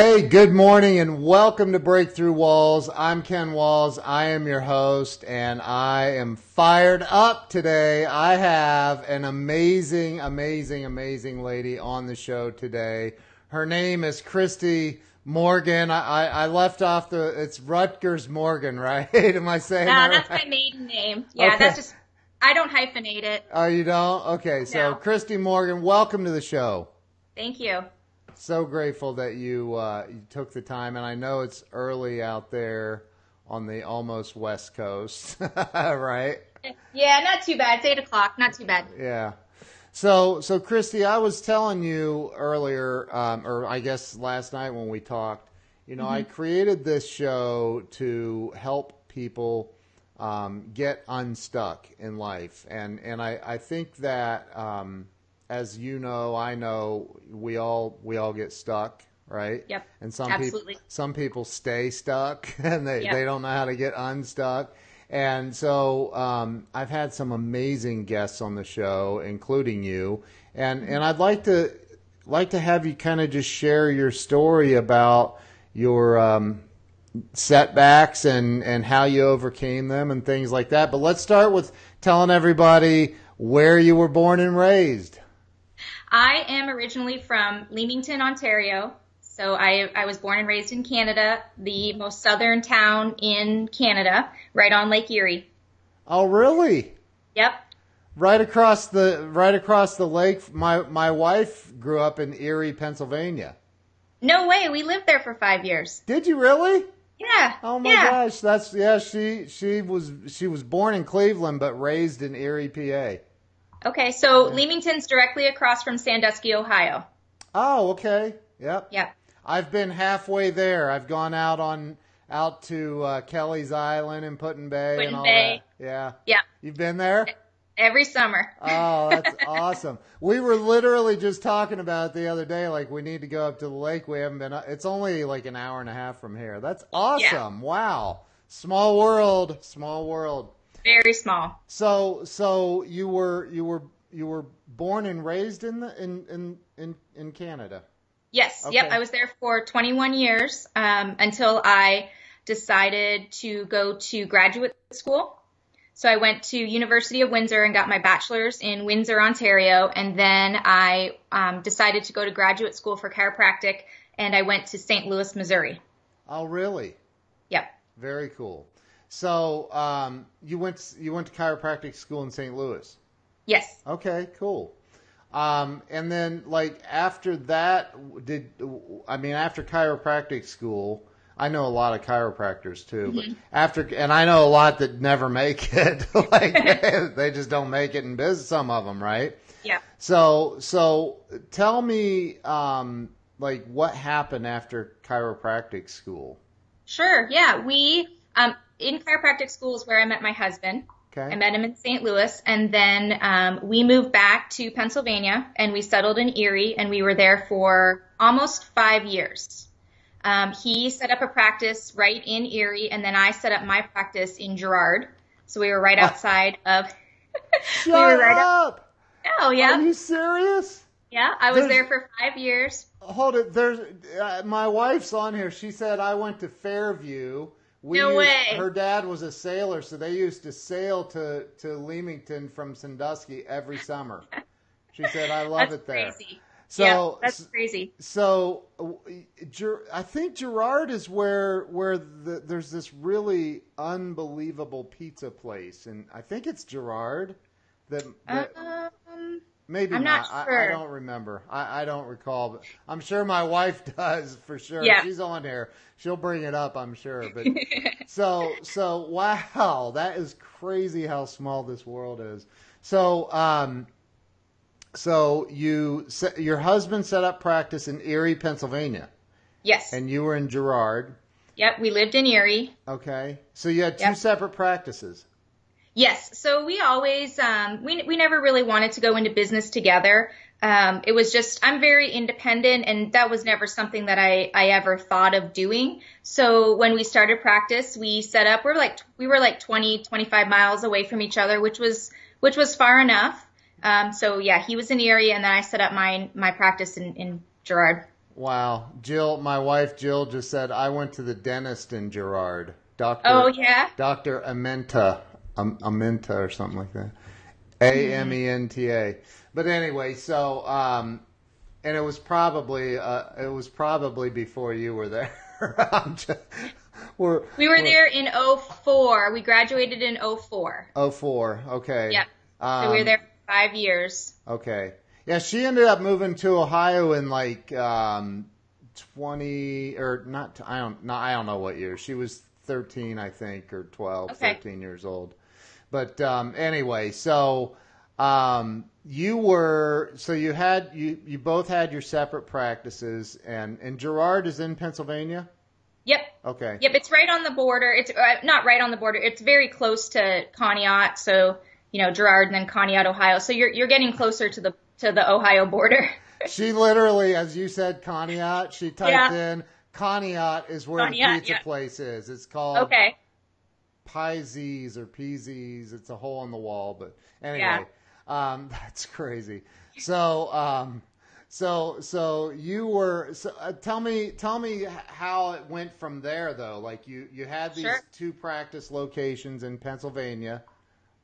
Hey, good morning and welcome to Breakthrough Walls. I'm Ken Walls. I am your host and I am fired up today. I have an amazing, amazing, amazing lady on the show today. Her name is Kristy Morgan. I, I left off the, it's Rutgers Morgan, right? Am I saying no, that that's right? my maiden name. Yeah, Okay. that's just, I don't hyphenate it. Oh, you don't? Okay, so No. Kristy Morgan, welcome to the show. Thank you. So grateful that you uh, you took the time, and I know it's early out there on the almost West Coast, right? Yeah, not too bad. It's eight o'clock. Not too bad. Yeah. So, so Kristy, I was telling you earlier, um, or I guess last night when we talked, you know, I created this show to help people um, get unstuck in life, and and I I think that um, as you know, I know we all we all get stuck, right? Yep. And some Absolutely. people some people stay stuck and they Yep. they don't know how to get unstuck. And so um, I've had some amazing guests on the show, including you, and and I'd like to like to have you kind of just share your story about your um, setbacks and and how you overcame them and things like that. But let's start with telling everybody where you were born and raised. I am originally from Leamington, Ontario. So I, I was born and raised in Canada, the most southern town in Canada, right on Lake Erie. Oh, really? Yep. Right across the right across the lake. My my wife grew up in Erie, Pennsylvania. No way. We lived there for five years. Did you really? Yeah. Oh my yeah. gosh, that's yeah. She she was she was born in Cleveland but raised in Erie, PA. Okay. So Leamington's directly across from Sandusky, Ohio. Oh, okay. Yep. Yep. I've been halfway there. I've gone out on out to uh, Kelly's Island and Put-in-Bay Putin and all Bay. that. Yeah. Yeah. You've been there? Every summer. Oh, that's awesome. We were literally just talking about it the other day. Like, we need to go up to the lake. We haven't been. It's only like an hour and a half from here. That's awesome. Yeah. Wow. Small world. Small world. Very small. So, so you were you were you were born and raised in the in in in, in Canada. Yes. Okay. Yep. I was there for 21 years um, until I decided to go to graduate school. So I went to University of Windsor and got my bachelor's in Windsor, Ontario, and then I um, decided to go to graduate school for chiropractic, and I went to St. Louis, Missouri. Oh, really? Yep. Very cool. So, um, you went you went to chiropractic school in St. Louis. Yes. Okay, cool. Um, and then, like after that, did I mean after chiropractic school? I know a lot of chiropractors too, but after and I know a lot that never make it. like they just don't make it in business. Some of them, right? Yeah. So, so tell me, um, like what happened after chiropractic school? Sure. Yeah. We um, in chiropractic school is where I met my husband. Okay. I met him in St. Louis, and then um, we moved back to Pennsylvania, and we settled in Erie, and we were there for almost five years. Um, he set up a practice right in Erie, and then I set up my practice in Girard. So we were right outside of. we were Shut right up. up! Oh yeah, Are you serious? yeah. I was There's- there for five years. Hold it. There's uh, my wife's on here. She said I went to Fairview. We No used- way. Her dad was a sailor, so they used to sail to to Leamington from Sandusky every summer. She said I love That's it there. crazy. So yeah, that's crazy. so I think Girard is where where the, there's this really unbelievable pizza place, and I think it's Girard That, that Um, maybe I'm not I- I, don't remember. I, I don't recall, but I'm sure my wife does for sure. Yeah. She's on here. She'll bring it up, I'm sure. But so so wow, that is crazy how small this world is. So um, so you your husband set up practice in Erie, Pennsylvania, yes. and you were in Girard. yep. We lived in Erie. Okay, so you had two Yep. separate practices. Yes. So we always, um, we, we never really wanted to go into business together. Um, it was just, I'm very independent and that was never something that I, I ever thought of doing. So when we started practice, we set up, we're like, we were like 20, 25 miles away from each other, which was, which was far enough. Um, so yeah, he was in Erie and then I set up my, my practice in, in Girard. Wow. Jill, my wife Jill just said I went to the dentist in Girard. Doctor. Oh yeah. Doctor Amenta, Amenta or something like that. A M E N T A. But anyway, so um, and it was probably uh, it was probably before you were there. just, we're, we were we're, there in 04. We graduated in 04. 04. Okay. Yeah. Um, so we were there for five years. Okay. Yeah, she ended up moving to Ohio in like um, 20 or not. I don't. Not, I don't know what year. She was 13, I think, or 12, okay. 13 years old. But um, anyway, so um, you were so you had you you both had your separate practices, and and Girard is in Pennsylvania. Yep. Okay. Yep, it's right on the border. It's uh, not right on the border. It's very close to Conneaut, so you know Girard, and then Conneaut, Ohio. So you're you're getting closer to the to the Ohio border. she literally, as you said, Conneaut. She typed yeah. in Conneaut is where Conneaut, the pizza yeah. place is. It's called okay. Pizzes or Peasies. It's a hole in the wall, but anyway. Yeah. Um, that's crazy. So, um, so, so you were. So, uh, tell me, tell me how it went from there, though. Like you, you had these sure. two practice locations in Pennsylvania.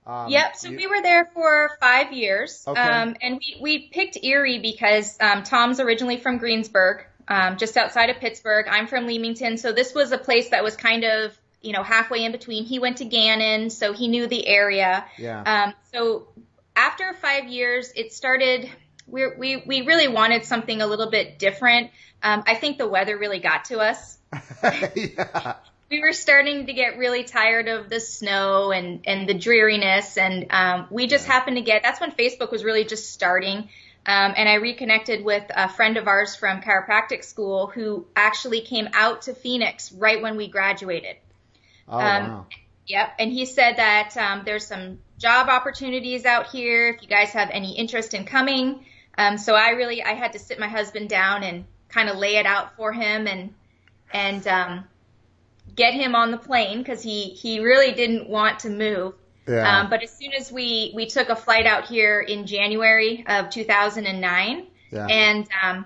Um, yep. So you, we were there for five years, okay. um, and we we picked Erie because um, Tom's originally from Greensburg, um, just outside of Pittsburgh. I'm from Leamington, so this was a place that was kind of you know halfway in between. He went to Gannon, so he knew the area. Yeah. Um, so after five years, it started. We we we really wanted something a little bit different. Um, I think the weather really got to us. yeah. We were starting to get really tired of the snow and and the dreariness, and um, we just happened to get. That's when Facebook was really just starting. Um, and I reconnected with a friend of ours from chiropractic school who actually came out to Phoenix right when we graduated. Oh, um, wow. Yep. And he said that um, there's some job opportunities out here if you guys have any interest in coming. Um, so I really I had to sit my husband down and kind of lay it out for him and and um, get him on the plane because he he really didn't want to move. Yeah. Um, but as soon as we we took a flight out here in January of 2009, yeah. and um,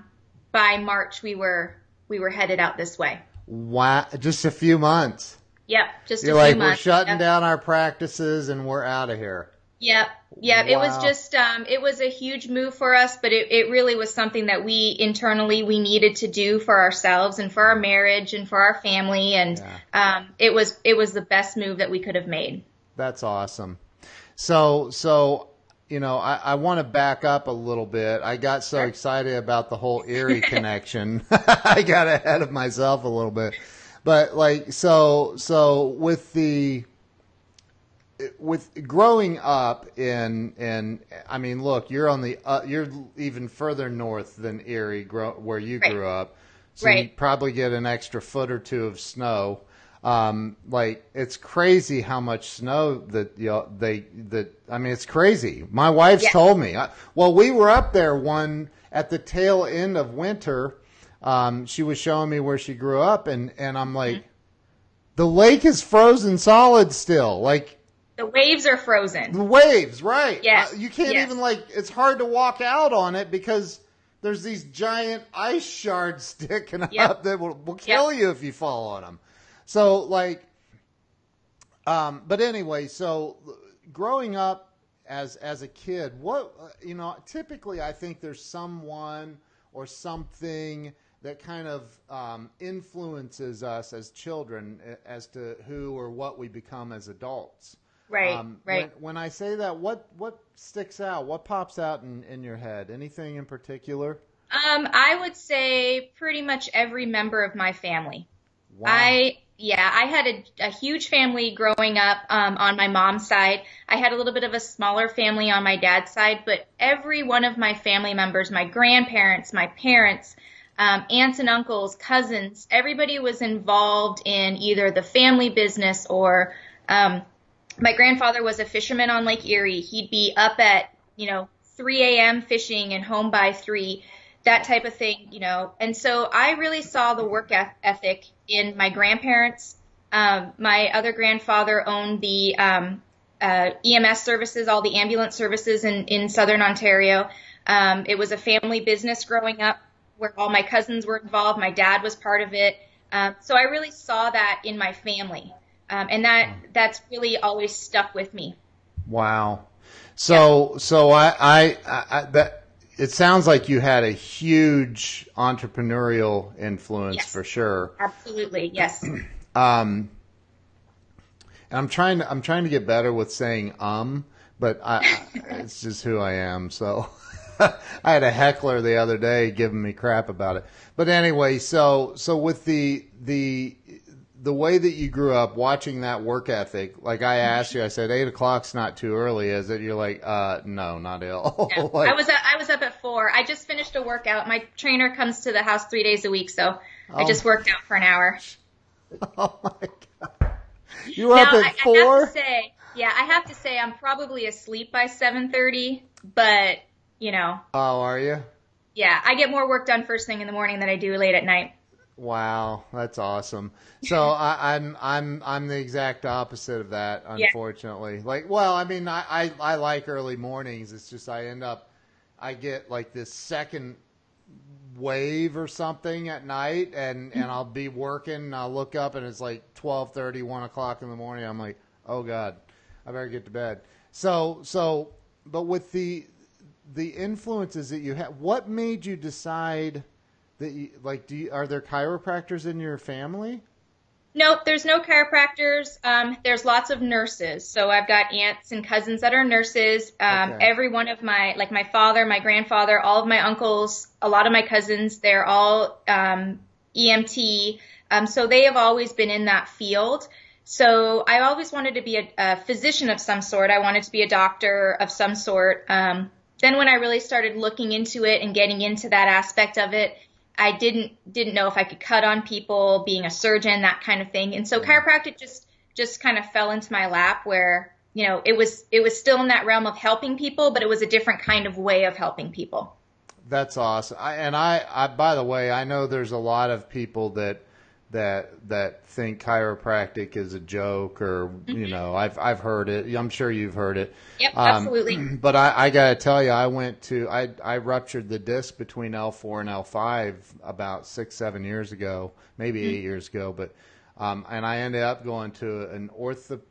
by March we were we were headed out this way. Wow! Just a few months. Yep, just You're a like, few months. We're shutting yep. down our practices and we're out of here. Yep. Yep. Wow. It was just, um, it was a huge move for us, but it, it really was something that we internally, we needed to do for ourselves and for our marriage and for our family. And, yeah. um, it was, it was the best move that we could have made. That's awesome. So, so, you know, I, I want to back up a little bit. I got so excited about the whole Erie connection. I got ahead of myself a little bit. But like so so with the with growing up in in I mean look you're on the uh, you're even further north than Erie grow, where you right. grew up so right. you probably get an extra foot or two of snow um, like it's crazy how much snow that you know, they that I mean it's crazy my wife's yeah. told me I, well we were up there one at the tail end of winter um, she was showing me where she grew up, and and I'm like, mm-hmm. the lake is frozen solid still, like. The waves are frozen. The waves, right? Yes. Uh, you can't yes. even like. It's hard to walk out on it because there's these giant ice shards sticking yep. up that will, will kill yep. you if you fall on them. So like, um, but anyway, so growing up as as a kid, what you know, typically I think there's someone or something that kind of um, influences us as children as to who or what we become as adults. Right, um, right. When, when, I say that, what what sticks out? What pops out in, in your head? Anything in particular? Um, I would say pretty much every member of my family. Wow. I yeah, I had a, a huge family growing up um, on my mom's side. I had a little bit of a smaller family on my dad's side, but every one of my family members, my grandparents, my parents, um, aunts and uncles, cousins, everybody was involved in either the family business or um, my grandfather was a fisherman on Lake Erie. He'd be up at, you know, 3 a.m. fishing and home by 3, that type of thing, you know. And so I really saw the work ethic in my grandparents. Um, my other grandfather owned the um, uh, EMS services, all the ambulance services in, in southern Ontario. Um, it was a family business growing up where all my cousins were involved. My dad was part of it. Um, so I really saw that in my family. Um, and that, that's really always stuck with me. Wow. So, yeah. so I, I, I, that, it sounds like you had a huge entrepreneurial influence yes. for sure. Absolutely. Yes. um, and I'm trying to, I'm trying to get better with saying, um, but I, it's just who I am. So I had a heckler the other day giving me crap about it. But anyway, so so with the the the way that you grew up watching that work ethic, like I asked you, I said eight o'clock's not too early, is it? You're like, uh, no, not ill. No, like, I was I was up at four. I just finished a workout. My trainer comes to the house three days a week, so oh, I just worked out for an hour. Oh my god! You were now, up at I, four. I have to say, yeah, I have to say I'm probably asleep by 7:30, but you know. Oh, are you? Yeah, I get more work done first thing in the morning than I do late at night. Wow, that's awesome. So I, am I'm, I'm I'm the exact opposite of that, unfortunately. Yeah. Like, well, I mean, I, I I like early mornings. It's just I end up I get like this second wave or something at night, and mm-hmm. and I'll be working. And I'll look up and it's like twelve thirty, one o'clock in the morning. I'm like, oh god, I better get to bed. So so, but with the the influences that you have, what made you decide that you like? Do you, are there chiropractors in your family? Nope, there's no chiropractors. Um, there's lots of nurses. So I've got aunts and cousins that are nurses. Um, okay. Every one of my, like my father, my grandfather, all of my uncles, a lot of my cousins, they're all um, EMT. Um, so they have always been in that field. So I always wanted to be a, a, physician of some sort. I wanted to be a doctor of some sort. Um, then when I really started looking into it and getting into that aspect of it, I didn't didn't know if I could cut on people, being a surgeon, that kind of thing. And so chiropractic just just kind of fell into my lap where, you know, it was it was still in that realm of helping people, but it was a different kind of way of helping people. That's awesome. I, and I, I by the way, I know there's a lot of people that that that think chiropractic is a joke or mm-hmm. you know I've I've heard it I'm sure you've heard it yep um, absolutely but I, I gotta tell you I went to I I ruptured the disc between L4 and L5 about six seven years ago maybe mm-hmm. eight years ago but um, and I ended up going to an orthopedic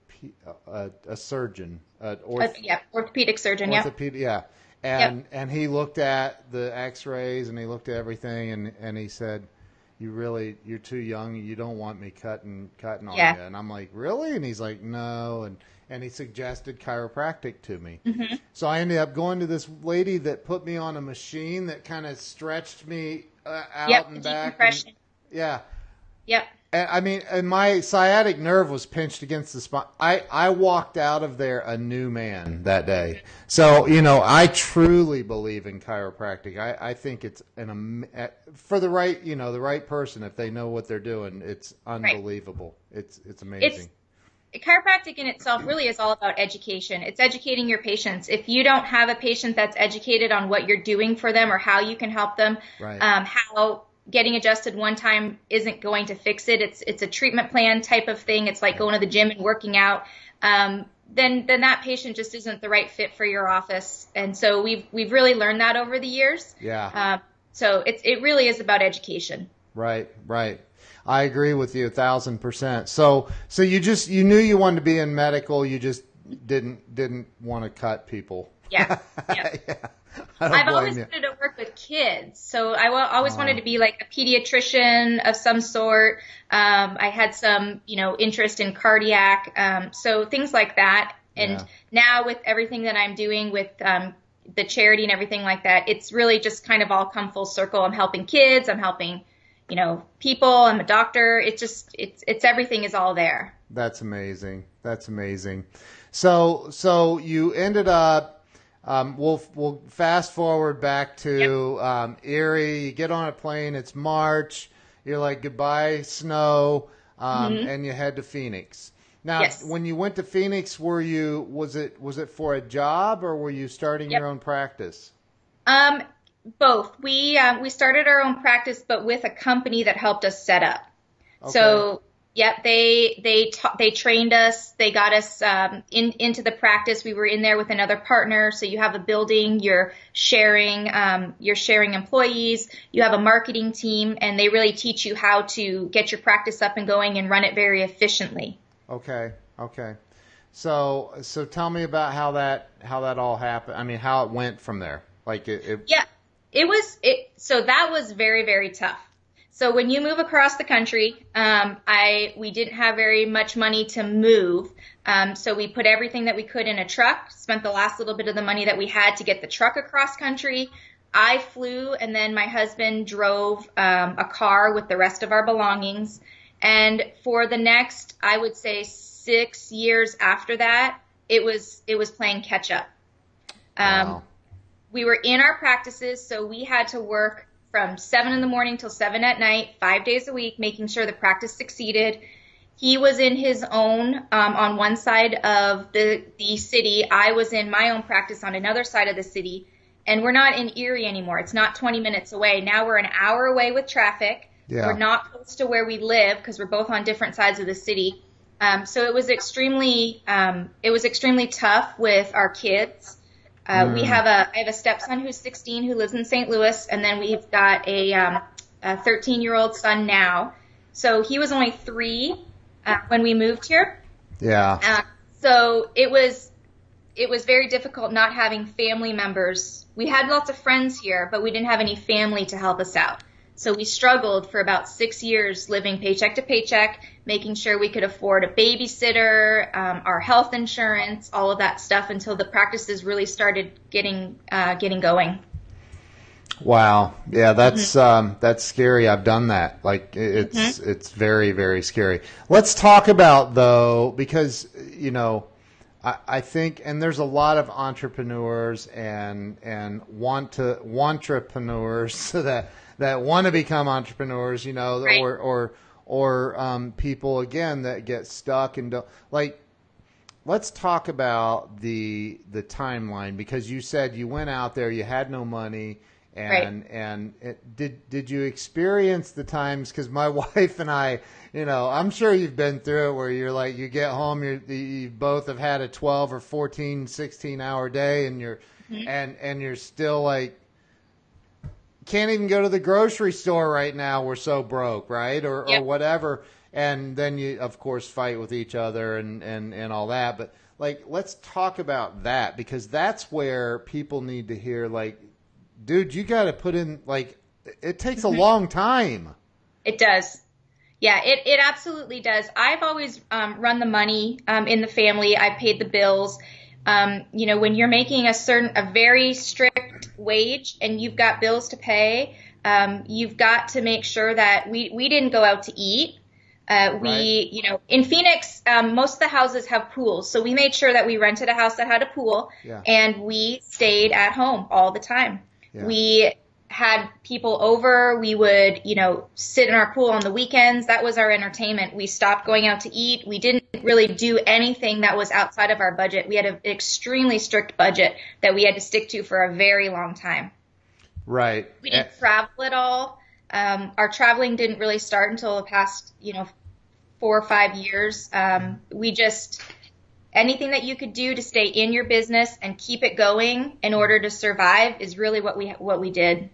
uh, a surgeon orth- uh, yeah orthopedic surgeon orthopedic, yeah yeah and yep. and he looked at the X-rays and he looked at everything and and he said you really you're too young you don't want me cutting cutting on yeah. you and i'm like really? And he's like no. And and he suggested chiropractic to me. Mm-hmm. so i ended up going to this lady that put me on a machine that kind of stretched me uh, out yep, and back and, yeah. Yep and, I mean, and my sciatic nerve was pinched against the spine. I, I walked out of there a new man that day. So, you know, I truly believe in chiropractic. I, I think it's an, for the right, you know, the right person, if they know what they're doing, it's unbelievable. Right. It's, it's amazing. It's, chiropractic in itself really is all about education. It's educating your patients. If you don't have a patient that's educated on what you're doing for them or how you can help them, right. um, how getting adjusted one time isn't going to fix it. It's it's a treatment plan type of thing. It's like going to the gym and working out. Um, then then that patient just isn't the right fit for your office. And so we've we've really learned that over the years. Yeah. Uh, so it's it really is about education. Right. Right. I agree with you a thousand percent. So so you just you knew you wanted to be in medical. You just didn't didn't want to cut people. Yeah. yeah. yeah. I've always you. wanted to work with kids, so I always wanted to be like a pediatrician of some sort. Um, I had some, you know, interest in cardiac, um, so things like that. And yeah. now with everything that I'm doing with um, the charity and everything like that, it's really just kind of all come full circle. I'm helping kids. I'm helping, you know, people. I'm a doctor. It's just it's it's everything is all there. That's amazing. That's amazing. So so you ended up um, we'll we'll fast forward back to yep. um, Erie. You get on a plane. It's March. You're like goodbye snow, um, mm-hmm. and you head to Phoenix. Now, yes. when you went to Phoenix, were you was it was it for a job or were you starting yep. your own practice? Um, both. We uh, we started our own practice, but with a company that helped us set up. Okay. So Yep, they they ta- they trained us. They got us um, in into the practice. We were in there with another partner. So you have a building. You're sharing. Um, you're sharing employees. You have a marketing team, and they really teach you how to get your practice up and going and run it very efficiently. Okay. Okay. So so tell me about how that how that all happened. I mean, how it went from there. Like it. it yeah, it was it. So that was very very tough. So when you move across the country, um, I we didn't have very much money to move, um, so we put everything that we could in a truck. Spent the last little bit of the money that we had to get the truck across country. I flew, and then my husband drove um, a car with the rest of our belongings. And for the next, I would say six years after that, it was it was playing catch up. Um, Wow. We were in our practices, so we had to work from seven in the morning till seven at night, five days a week, making sure the practice succeeded. He was in his own um, on one side of the the city. I was in my own practice on another side of the city, and we're not in Erie anymore. It's not 20 minutes away. Now we're an hour away with traffic. Yeah. We're not close to where we live because we're both on different sides of the city. Um, so it was extremely um, it was extremely tough with our kids. Uh, We have a I have a stepson who's 16 who lives in St. Louis, and then we've got a, um, a 13 year old son now. So he was only three uh, when we moved here. Yeah. Uh, so it was it was very difficult not having family members. We had lots of friends here, but we didn't have any family to help us out. So we struggled for about six years living paycheck to paycheck, making sure we could afford a babysitter, um, our health insurance, all of that stuff until the practices really started getting uh, getting going. Wow. Yeah, that's Mm-hmm. um, that's scary. I've done that. Like it- it's it's very very scary. Let's talk about though because you know I, I think and there's a lot of entrepreneurs and and want to entrepreneurs that that want to become entrepreneurs. You know Right. or or or um, people again that get stuck and don't like let's talk about the the timeline because you said you went out there, you had no money, and and it, did did you experience the times? Because my wife and I, you know, I'm sure you've been through it where you're like, you get home, you're, you both have had a 12 or 14, 16 hour day, and you're and and you're still like. Can't even go to the grocery store right now. We're so broke, right? Or, or whatever. And then you, of course, fight with each other and, and, and all that. But like, let's talk about that because that's where people need to hear, like, dude, you got to put in, like, it takes a long time. It does. Yeah, it, it absolutely does. I've always um, run the money um, in the family. I paid the bills. Um, you know, when you're making a certain, a very strict wage and you've got bills to pay, um, you've got to make sure that we, we didn't go out to eat. Uh, we, Right. you know, in Phoenix, um, most of the houses have pools. So we made sure that we rented a house that had a pool Yeah. and we stayed at home all the time. Yeah. We had people over. We would, you know, sit in our pool on the weekends. That was our entertainment. We stopped going out to eat. We didn't really do anything that was outside of our budget. We had an extremely strict budget that we had to stick to for a very long time. Right. We didn't travel at all. Um, our traveling didn't really start until the past, you know, four or five years. Um, we just anything that you could do to stay in your business and keep it going in order to survive is really what we what we did.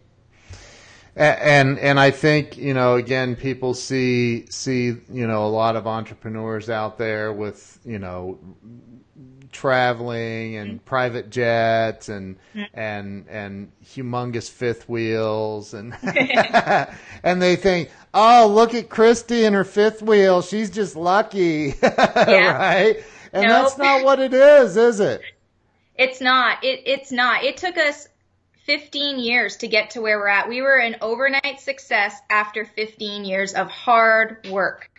And and I think you know again people see see you know a lot of entrepreneurs out there with you know traveling and mm-hmm. private jets and mm-hmm. and and humongous fifth wheels and and they think oh look at Kristy and her fifth wheel. She's just lucky. Right? And that's not what it is is it? It's not. It it's not. It took us 15 years to get to where we're at. We were an overnight success after 15 years of hard work.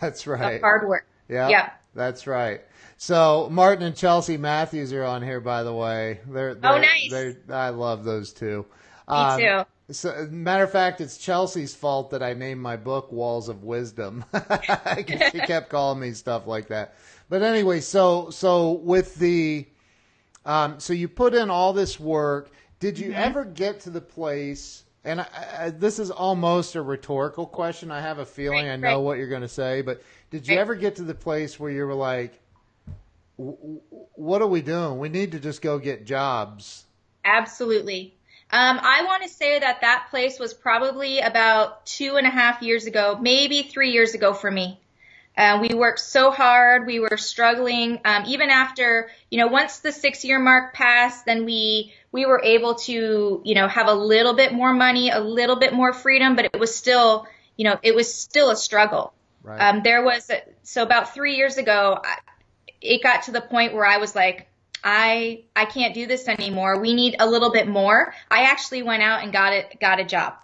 that's right Of hard work. Yeah, that's right. So Martin and Chelsea Matthews are on here, by the way. They're, they're Oh, nice. They're, I love those two. Me too. So, matter of fact, it's Chelsea's fault that I named my book "Walls of Wisdom." she kept calling me stuff like that. But anyway, so so with the, um, so you put in all this work. Did Mm-hmm. you ever get to the place? and I, I, this is almost a rhetorical question. I have a feeling Right, I know right. what you're going to say, but did you Right. ever get to the place where you were like, "W- w- "What are we doing? We need to just go get jobs." Absolutely. Um, I want to say that that place was probably about two and a half years ago, maybe three years ago for me. Uh, we worked so hard. We were struggling. Um, even after, you know, once the six year mark passed, then we, we were able to, you know, have a little bit more money, a little bit more freedom, but it was still, you know, it was still a struggle. Right. Um, there was, so about three years ago, it got to the point where I was like, I, I can't do this anymore. We need a little bit more. I actually went out and got it, got a job.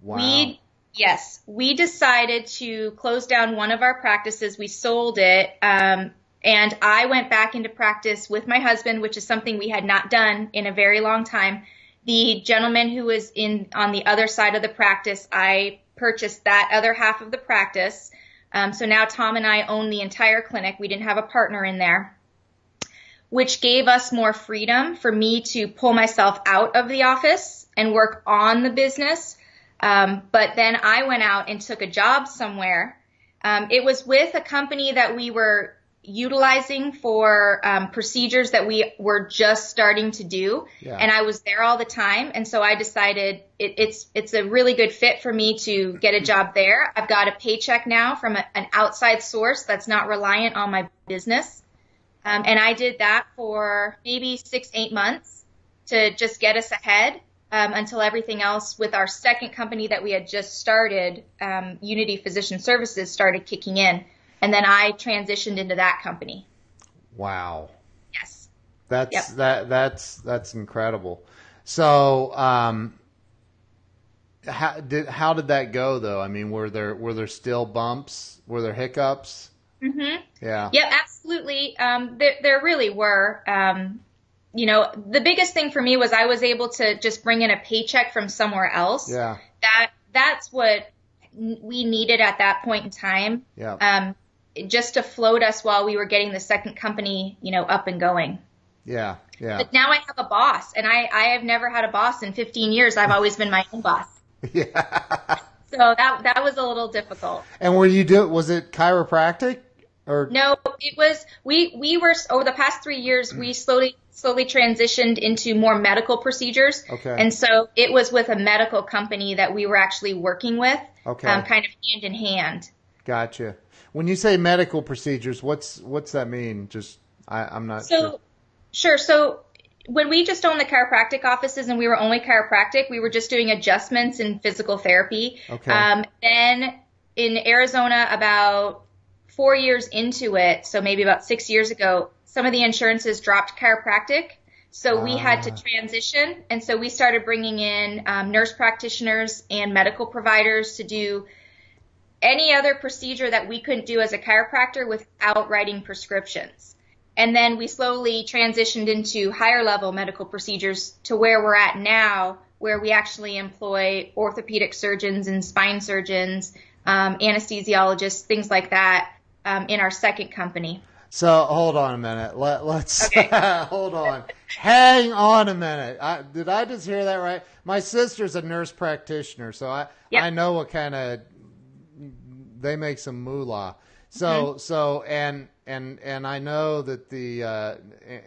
wow. We, yes, we decided to close down one of our practices. We sold it. Um, and I went back into practice with my husband, which is something we had not done in a very long time. The gentleman who was in on the other side of the practice, I purchased that other half of the practice. Um, so now Tom and I own the entire clinic. We didn't have a partner in there which gave us more freedom for me to pull myself out of the office and work on the business. Um, but then I went out and took a job somewhere. Um, it was with a company that we were utilizing for um, procedures that we were just starting to do, Yeah. and I was there all the time. And so I decided it, it's it's a really good fit for me to get a job there. I've got a paycheck now from a, an outside source that's not reliant on my business. Um, and I did that for maybe six, eight months to just get us ahead um, until everything else with our second company that we had just started, um, Unity Physician Services, started kicking in. And then I transitioned into that company. wow. Yes. That's Yep. that that's that's incredible. So, um, how did how did that go though? I mean, were there were there still bumps? Were there hiccups? Mm-hmm. Yeah. Yep, absolutely. Um, there, there really were. Um, you know, the biggest thing for me was I was able to just bring in a paycheck from somewhere else. Yeah. That that's what we needed at that point in time. Yeah. Um, just to float us while we were getting the second company, you know, up and going. Yeah. Yeah. But now I have a boss, and I I have never had a boss in 15 years. I've always been my own boss. Yeah. So that that was a little difficult. And were you do was it chiropractic or No, it was we we were over the past three years we slowly slowly transitioned into more medical procedures. Okay. And so it was with a medical company that we were actually working with, Okay. um, kind of hand in hand. Gotcha. When you say medical procedures, what's what's that mean? Just I, I'm not So sure. sure. So when we just owned the chiropractic offices and we were only chiropractic, we were just doing adjustments and physical therapy. Okay. Um, then in Arizona, about four years into it, so maybe about six years ago, some of the insurances dropped chiropractic. So we had to Ah. transition. And so we started bringing in um, nurse practitioners and medical providers to do any other procedure that we couldn't do as a chiropractor without writing prescriptions. And then we slowly transitioned into higher level medical procedures to where we're at now, where we actually employ orthopedic surgeons and spine surgeons, um, anesthesiologists, things like that, um, in our second company. So hold on a minute. Let, let's Okay. hold on. Hang on a minute. I, did I just hear that right? My sister's a nurse practitioner, so I Yep. I know what kind of they make some moolah. So Mm-hmm. so and and and I know that the uh,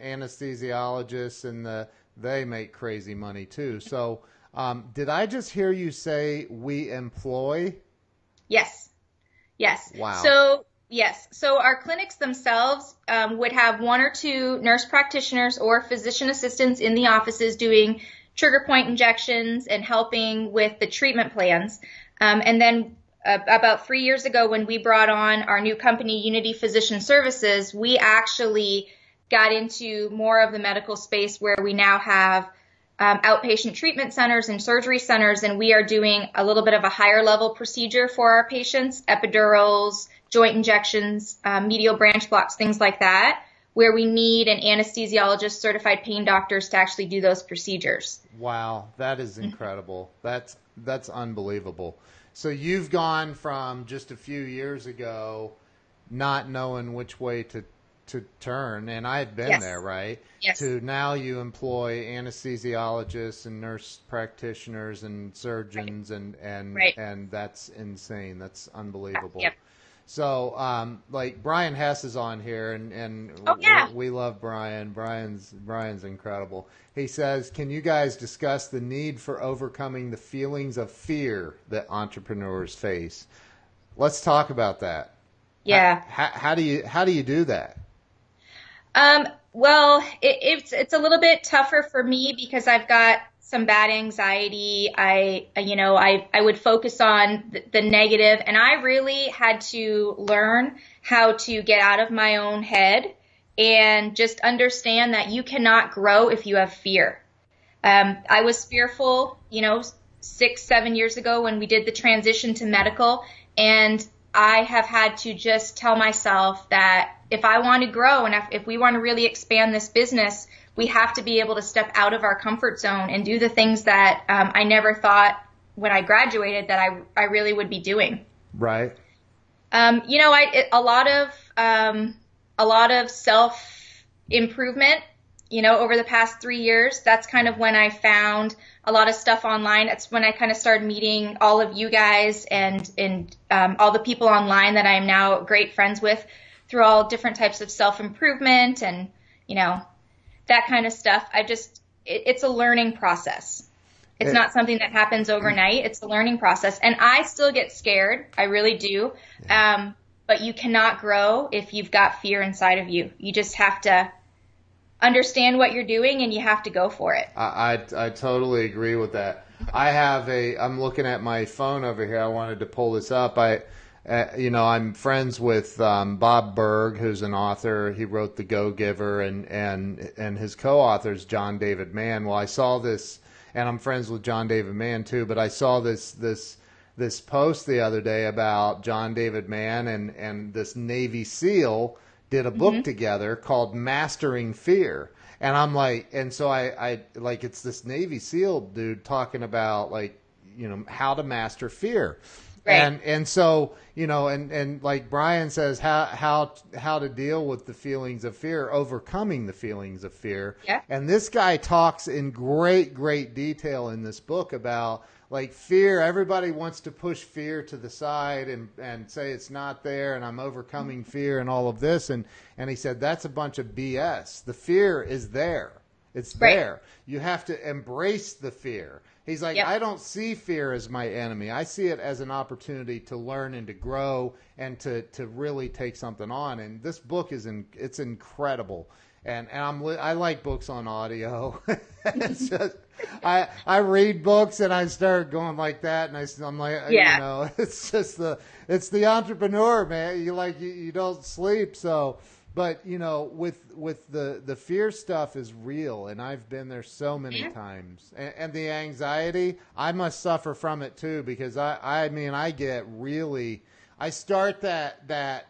anesthesiologists and the they make crazy money too. So um, did I just hear you say we employ? Yes. Yes. Wow. So, yes. So our clinics themselves um, would have one or two nurse practitioners or physician assistants in the offices doing trigger point injections and helping with the treatment plans. Um, and then uh, about three years ago, when we brought on our new company, Unity Physician Services, we actually got into more of the medical space where we now have um, outpatient treatment centers and surgery centers, and we are doing a little bit of a higher level procedure for our patients, epidurals, joint injections, um, medial branch blocks, things like that, where we need an anesthesiologist, certified pain doctors to actually do those procedures. Wow, that is incredible. That's that's unbelievable. So you've gone from just a few years ago not knowing which way to to turn, and I had been Yes. there, right? Yes. To now you employ anesthesiologists and nurse practitioners and surgeons, and and Right. and that's insane. That's unbelievable. Yep. So, um, like Brian Hess is on here, and and Oh, yeah. we, we love Brian. Brian's Brian's incredible. He says, "Can you guys discuss the need for overcoming the feelings of fear that entrepreneurs face?" Let's talk about that. Yeah. How, how do you how do you do that? Um, well, it, it's it's a little bit tougher for me because I've got some bad anxiety. I, you know, I I would focus on the, the negative, and I really had to learn how to get out of my own head and just understand that you cannot grow if you have fear. Um, I was fearful, you know, six, seven years ago when we did the transition to medical. And I have had to just tell myself that if I want to grow and if, if we want to really expand this business, we have to be able to step out of our comfort zone and do the things that um, I never thought when I graduated that I, I really would be doing. Right. Um, you know, I it, a lot of um, a lot of self improvement. You know, over the past three years, that's kind of when I found a lot of stuff online. That's when I kind of started meeting all of you guys and and um, all the people online that I am now great friends with through all different types of self improvement and you know that kind of stuff. I just it, it's a learning process. It's It- not something that happens overnight. It's a learning process. And I still get scared. I really do. Um, but you cannot grow if you've got fear inside of you. You just have to understand what you're doing and you have to go for it. I, I I totally agree with that. I have a. I'm looking at my phone over here. I wanted to pull this up. I, uh, you know, I'm friends with um, Bob Burg, who's an author. He wrote The Go Giver, and and and his co-author is John David Mann. Well, I saw this, and I'm friends with John David Mann too. But I saw this this this post the other day about John David Mann and and this Navy SEAL did a book together called Mastering Fear. And I'm like, and so I, I like it's this Navy SEAL dude talking about like, you know, how to master fear. Right. And and so, you know, and, and like Brian says, how how how to deal with the feelings of fear, overcoming the feelings of fear. Yeah. And this guy talks in great, great detail in this book about like fear. Everybody wants to push fear to the side and, and say it's not there and I'm overcoming mm-hmm. fear and all of this. And, and he said, that's a bunch of BS. The fear is there. It's Right. there. You have to embrace the fear. He's like, Yep. I don't see fear as my enemy. I see it as an opportunity to learn and to grow and to, to really take something on. And this book is in, it's incredible. And, and I'm li- I like books on audio. it's just I I read books and I start going like that and I, am like Yeah. you know it's just the it's the entrepreneur man you like you, you don't sleep so but you know with with the the fear stuff is real and I've been there so many Yeah. times and, and the anxiety I must suffer from it too because I I mean I get really I start that that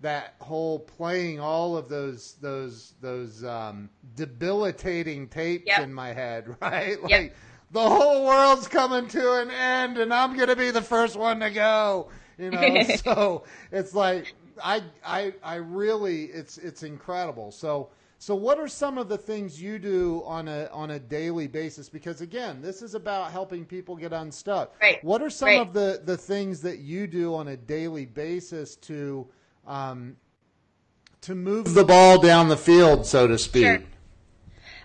that whole playing all of those those those um, debilitating tapes Yep. in my head, right? Like Yep. the whole world's coming to an end, and I'm gonna be the first one to go. You know, so it's like I I I really it's it's incredible. So. So what are some of the things you do on a on a daily basis? Because again, this is about helping people get unstuck. Right. What are some Right. of the, the things that you do on a daily basis to um, to move the ball down the field, so to speak? Sure.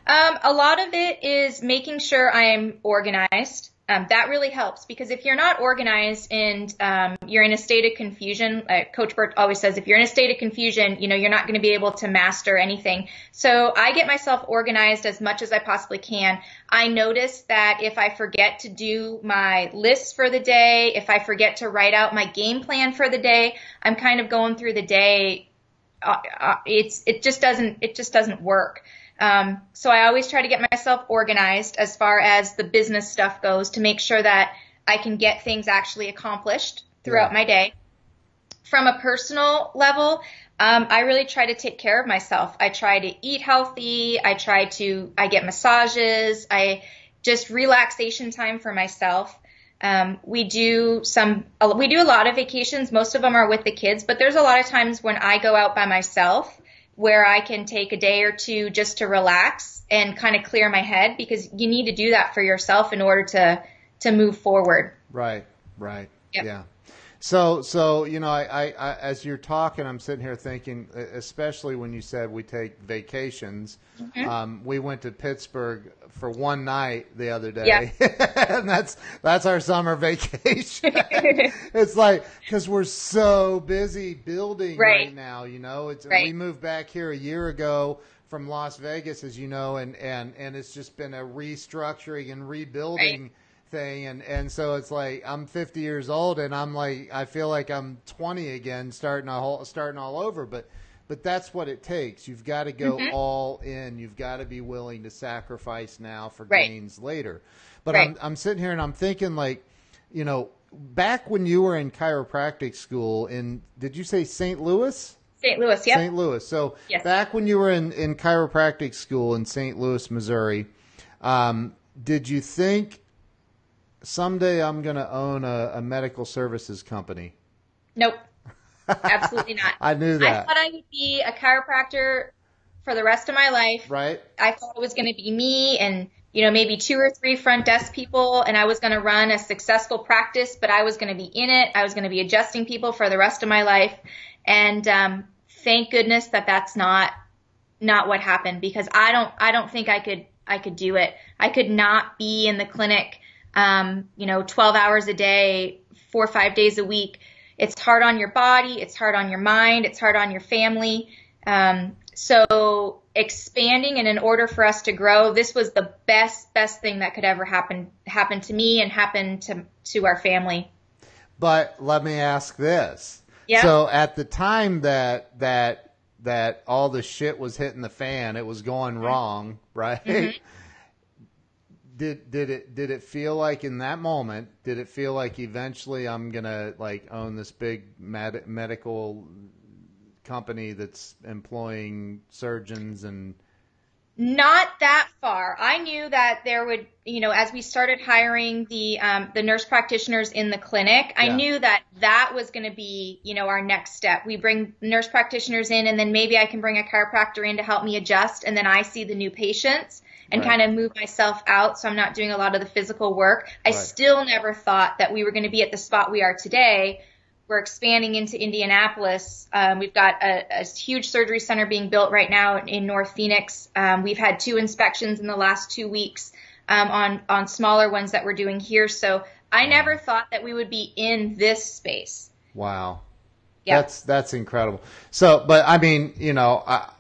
Um, a lot of it is making sure I'm organized. Um, that really helps because if you're not organized and um, you're in a state of confusion, like Coach Burt always says, if you're in a state of confusion, you know you're not going to be able to master anything. So I get myself organized as much as I possibly can. I notice that if I forget to do my lists for the day, if I forget to write out my game plan for the day, I'm kind of going through the day uh, uh, it's it just doesn't it just doesn't work. Um, so I always try to get myself organized as far as the business stuff goes to make sure that I can get things actually accomplished throughout Yeah. my day. From a personal level, um, I really try to take care of myself. I try to eat healthy. I try to I get massages. I just relaxation time for myself. Um, we do some, we do a lot of vacations. Most of them are with the kids, but there's a lot of times when I go out by myself where I can take a day or two just to relax and kind of clear my head because you need to do that for yourself in order to to move forward. Right, right. Yep. Yeah. So, so you know, I, I, I, as you're talking, I'm sitting here thinking, especially when you said we take vacations. Mm-hmm. Um, we went to Pittsburgh for one night the other day, yeah. and that's that's our summer vacation. it's like because we're so busy building right, right now. You know, it's right. we moved back here a year ago from Las Vegas, as you know, and and and it's just been a restructuring and rebuilding. Right thing and and so it's like I'm 50 years old and I'm like I feel like I'm 20 again starting a whole starting all over but but that's what it takes you've got to go mm-hmm. all in you've got to be willing to sacrifice now for right. gains later but right. I'm I'm sitting here and I'm thinking like you know back when you were in chiropractic school in did you say St. Louis St. Louis, yeah. St. Louis. So yes. back when you were in, in chiropractic school in St. Louis, Missouri, um, did you think someday I'm going to own a, a, medical services company. Nope. Absolutely not. I knew that. I thought I would be a chiropractor for the rest of my life. Right. I thought it was going to be me and, you know, maybe two or three front desk people and I was going to run a successful practice, but I was going to be in it. I was going to be adjusting people for the rest of my life. And, um, thank goodness that that's not, not what happened because I don't, I don't think I could, I could do it. I could not be in the clinic um, you know, 12 hours a day, four or five days a week. It's hard on your body. It's hard on your mind. It's hard on your family. Um, so expanding and in order for us to grow, this was the best, best thing that could ever happen, happen to me and happen to, to our family. But let me ask this. Yeah. So at the time that, that, that all the shit was hitting the fan, it was going wrong, right? Mm-hmm did did it did it feel like in that moment did it feel like eventually i'm gonna like own this big med- medical company that's employing surgeons and not that far. I knew that there would, you know, as we started hiring the um, the nurse practitioners in the clinic, I yeah. knew that that was going to be, you know, our next step. We bring nurse practitioners in, and then maybe I can bring a chiropractor in to help me adjust, and then I see the new patients and right. kind of move myself out, so I'm not doing a lot of the physical work. I right. still never thought that we were going to be at the spot we are today we're expanding into Indianapolis. Um, we've got a, a, huge surgery center being built right now in North Phoenix. Um, we've had two inspections in the last two weeks um, on on smaller ones that we're doing here. So I never thought that we would be in this space. Wow, yeah, that's that's incredible. So, but I mean, you know, I,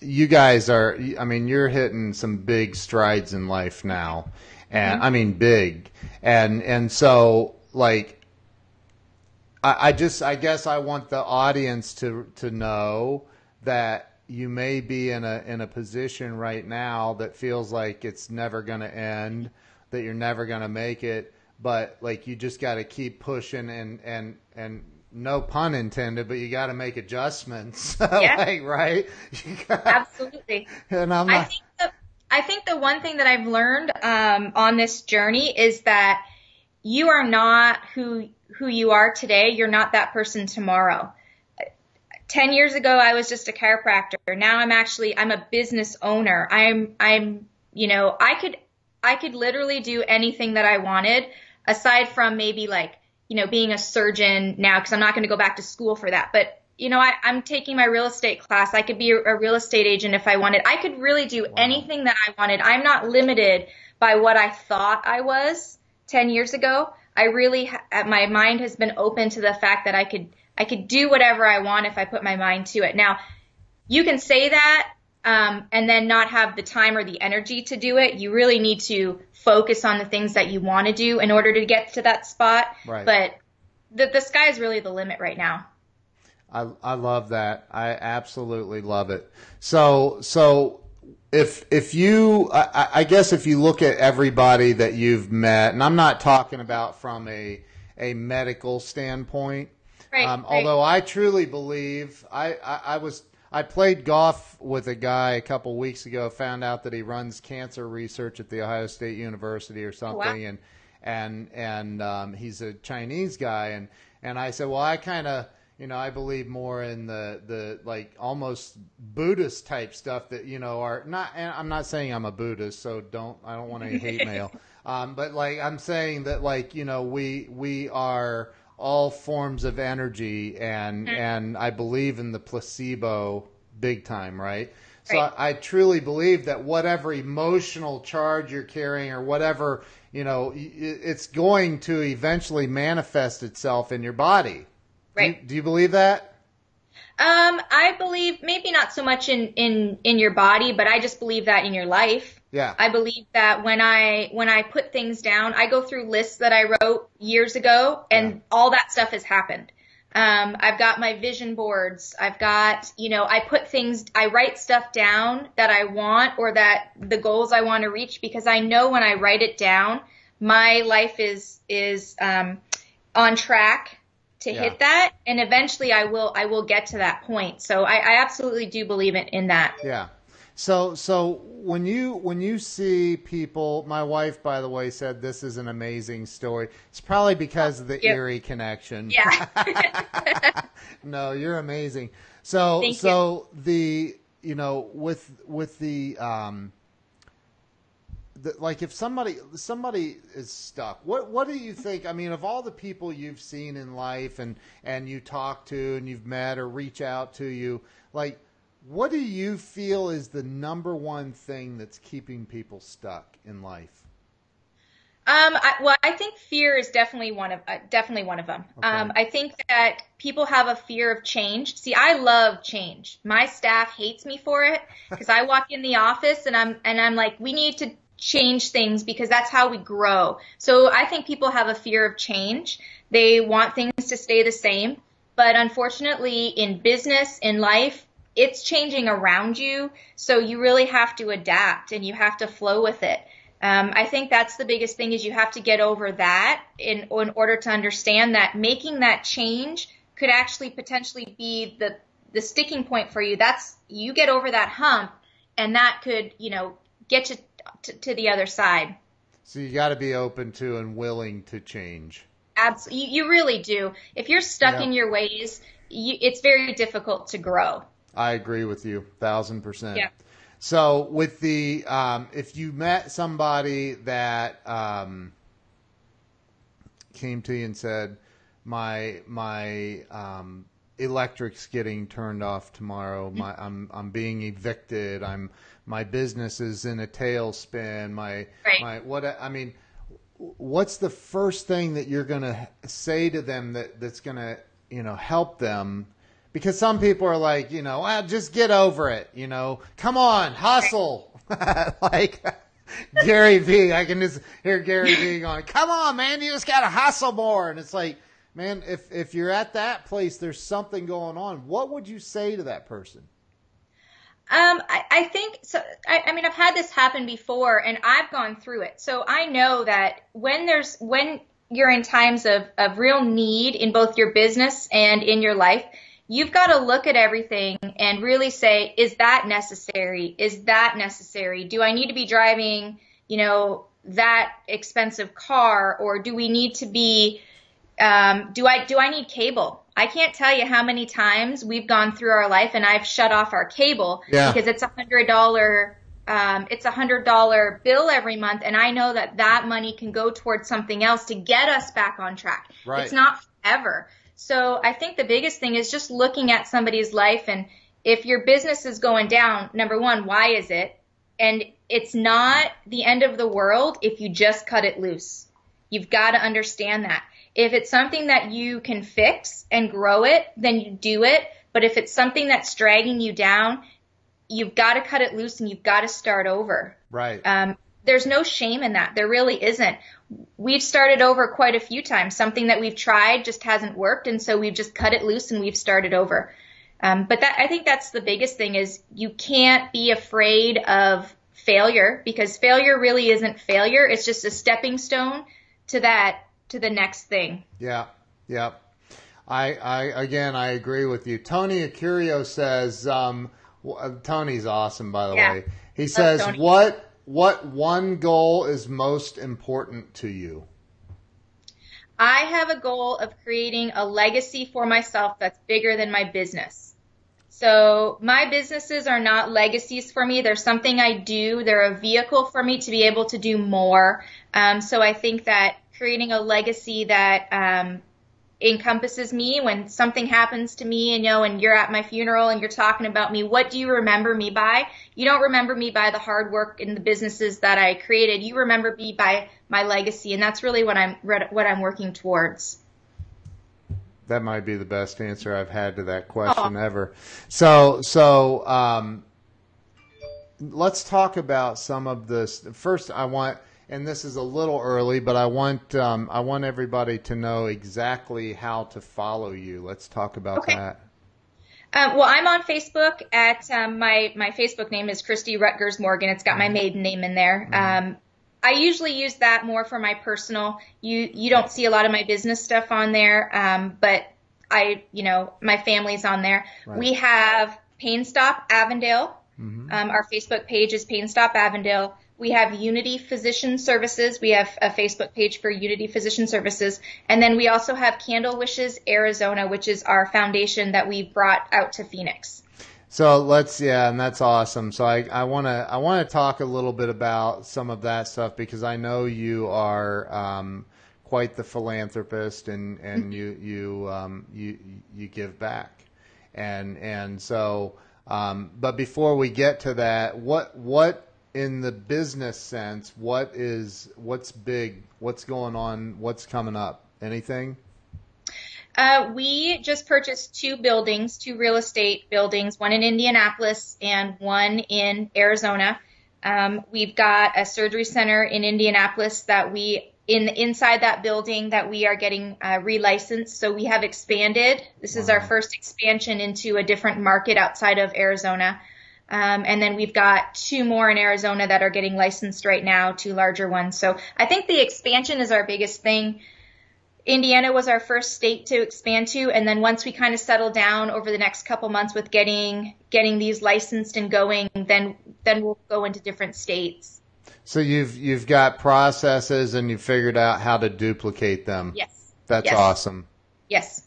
you guys are. I mean, you're hitting some big strides in life now, and mm-hmm. I mean big, and and so like I, I just, I guess, I want the audience to to know that you may be in a in a position right now that feels like it's never going to end, that you're never going to make it, but like you just got to keep pushing and and and no pun intended, but you got to make adjustments, yeah. like, right? Absolutely. And I'm not... I think the I think the one thing that I've learned um, on this journey is that you are not who who you are today, you're not that person tomorrow. 10 years ago, I was just a chiropractor. Now I'm actually, I'm a business owner. I'm, I'm, you know, I could, I could literally do anything that I wanted aside from maybe like, you know, being a surgeon now, cause I'm not going to go back to school for that. But, you know, I, I'm taking my real estate class. I could be a, a real estate agent if I wanted. I could really do wow. anything that I wanted. I'm not limited by what I thought I was 10 years ago. I really, uh, my mind has been open to the fact that I could, I could do whatever I want if I put my mind to it. Now, you can say that, um, and then not have the time or the energy to do it. You really need to focus on the things that you want to do in order to get to that spot. Right. But the, the sky is really the limit right now. I, I love that. I absolutely love it. So, so if if you I, I, guess if you look at everybody that you've met and i'm not talking about from a a medical standpoint right, um, right. although i truly believe I, I, I was i played golf with a guy a couple weeks ago found out that he runs cancer research at the ohio state university or something wow. and and and um, he's a chinese guy and and i said well i kind of you know, I believe more in the the like almost Buddhist type stuff that you know are not. And I'm not saying I'm a Buddhist, so don't I don't want any hate mail. Um, but like I'm saying that like you know we we are all forms of energy, and Mm-hmm. and I believe in the placebo big time, right? So Right. I, I truly believe that whatever emotional charge you're carrying or whatever, you know, it's going to eventually manifest itself in your body. Do you- Right. Do you, believe that? Um, I believe maybe not so much in in in your body, but I just believe that in your life. Yeah. I believe that when I when I put things down, I go through lists that I wrote years ago, and Yeah. all that stuff has happened. Um, I've got my vision boards. I've got, you know, I put things, I write stuff down that I want or that the goals I want to reach because I know when I write it down, my life is is um, on track to Yeah. hit that, and eventually I will I will get to that point. So I, I absolutely do believe in, in that. Yeah. So so when you when you see people, my wife, by the way, said this is an amazing story. It's probably because of the Yep. Erie connection. Yeah. no, you're amazing. So Thank so the you know with with the um the, like if somebody somebody is stuck what what do you think i mean of all the people you've seen in life and and you talk to and you've met or reach out to you like what do you feel is the number one thing that's keeping people stuck in life Um, I, well, I think fear is definitely one of uh, definitely one of them. Okay. Um, I think that people have a fear of change. See, I love change. My staff hates me for it because I walk in the office and I'm and I'm like, we need to change things because that's how we grow. So I think people have a fear of change. They want things to stay the same, but unfortunately, in business, in life, it's changing around you. So you really have to adapt and you have to flow with it. Um, I think that's the biggest thing is you have to get over that in in order to understand that making that change could actually potentially be the the sticking point for you. That's you get over that hump, and that could you know get you to, to the other side. so you got to be open to and willing to change Absolutely, you, you really do. If you're stuck Yeah. in your ways, you, it's very difficult to grow. I agree with you, thousand percent. Yeah. So with the um, if you met somebody that um, came to you and said, "My my um, electric's getting turned off tomorrow. My I'm I'm being evicted. I'm my business is in a tailspin. My Right. my what I mean." What's the first thing that you're going to say to them that, that's going to, you know, help them because some people are like, you know, ah, just get over it, you know, come on, hustle. like Gary Vee, I can just hear Gary Vee going, come on, man, you just got to hustle more. And it's like, man, if, if you're at that place, there's something going on. What would you say to that person? Um, I, I think so. I, I mean, I've had this happen before, and I've gone through it, so I know that when there's when you're in times of of real need in both your business and in your life, you've got to look at everything and really say, is that necessary? Is that necessary? Do I need to be driving, you know, that expensive car, or do we need to be um, do I do I need cable? I can't tell you how many times we've gone through our life and I've shut off our cable Yeah. because it's a hundred dollar um, it's a hundred dollar bill every month, and I know that that money can go towards something else to get us back on track. Right. It's not forever. So I think the biggest thing is just looking at somebody's life and if your business is going down, number one, why is it? And it's not the end of the world if you just cut it loose. You've got to understand that. If it's something that you can fix and grow it, then you do it. But if it's something that's dragging you down, you've got to cut it loose and you've got to start over. Right. Um, there's no shame in that. There really isn't. We've started over quite a few times. Something that we've tried just hasn't worked, and so we've just cut it loose and we've started over. Um, but that I think that's the biggest thing is you can't be afraid of failure because failure really isn't failure. It's just a stepping stone to that to the next thing. Yeah, yeah. I, I again, I agree with you. Tony Acurio says, um, Tony's awesome, by the Yeah. way. He says, Tony. "What what one goal is most important to you?" I have a goal of creating a legacy for myself that's bigger than my business. So my businesses are not legacies for me. They're something I do. They're a vehicle for me to be able to do more. Um, so I think that creating a legacy that um, encompasses me when something happens to me and you know and you're at my funeral and you're talking about me what do you remember me by? You don't remember me by the hard work in the businesses that i created. You remember me by my legacy and that's really what i'm what i'm working towards. That might be the best answer i've had to that question oh. ever. So so um, let's talk about some of this. First i want and this is a little early, but I want um, I want everybody to know exactly how to follow you. Let's talk about okay. that. Um, well, I'm on Facebook at um, my my Facebook name is Kristy Rutgers Morgan. It's got my maiden name in there. Mm-hmm. Um, I usually use that more for my personal. You you don't see a lot of my business stuff on there, um, but I you know my family's on there. Right. We have Pain Stop Avondale. Mm-hmm. Um, our Facebook page is Pain Stop Avondale. We have Unity Physician Services. We have a Facebook page for Unity Physician Services. And then we also have Candle Wishes Arizona, which is our foundation that we brought out to Phoenix. So let's yeah, and that's awesome. So I, I wanna I wanna talk a little bit about some of that stuff because I know you are um, quite the philanthropist and, and you you um, you you give back. And and so um, but before we get to that, what what in the business sense, what is what's big? What's going on? What's coming up? Anything? Uh, we just purchased two buildings, two real estate buildings, one in Indianapolis and one in Arizona. Um, we've got a surgery center in Indianapolis that we in inside that building that we are getting uh, relicensed. So we have expanded. This wow. is our first expansion into a different market outside of Arizona. Um, and then we've got two more in Arizona that are getting licensed right now, two larger ones. So I think the expansion is our biggest thing. Indiana was our first state to expand to, and then once we kind of settle down over the next couple months with getting getting these licensed and going, then then we'll go into different states. So you've you've got processes and you've figured out how to duplicate them. Yes. That's yes. awesome. Yes.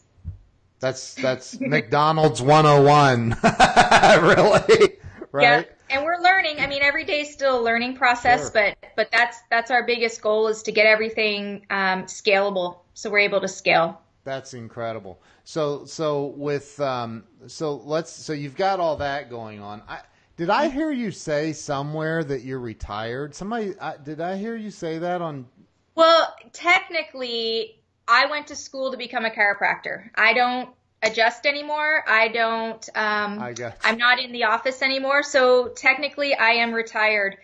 That's that's McDonald's 101. really right? Yeah. And we're learning. I mean, every day is still a learning process, sure. but but that's that's our biggest goal is to get everything um, scalable, so we're able to scale. That's incredible. So so with um, so let's so you've got all that going on. I, did I hear you say somewhere that you're retired? Somebody I, did I hear you say that on? Well, technically, I went to school to become a chiropractor. I don't adjust anymore. I don't. Um, I guess. I'm not in the office anymore, so technically I am retired.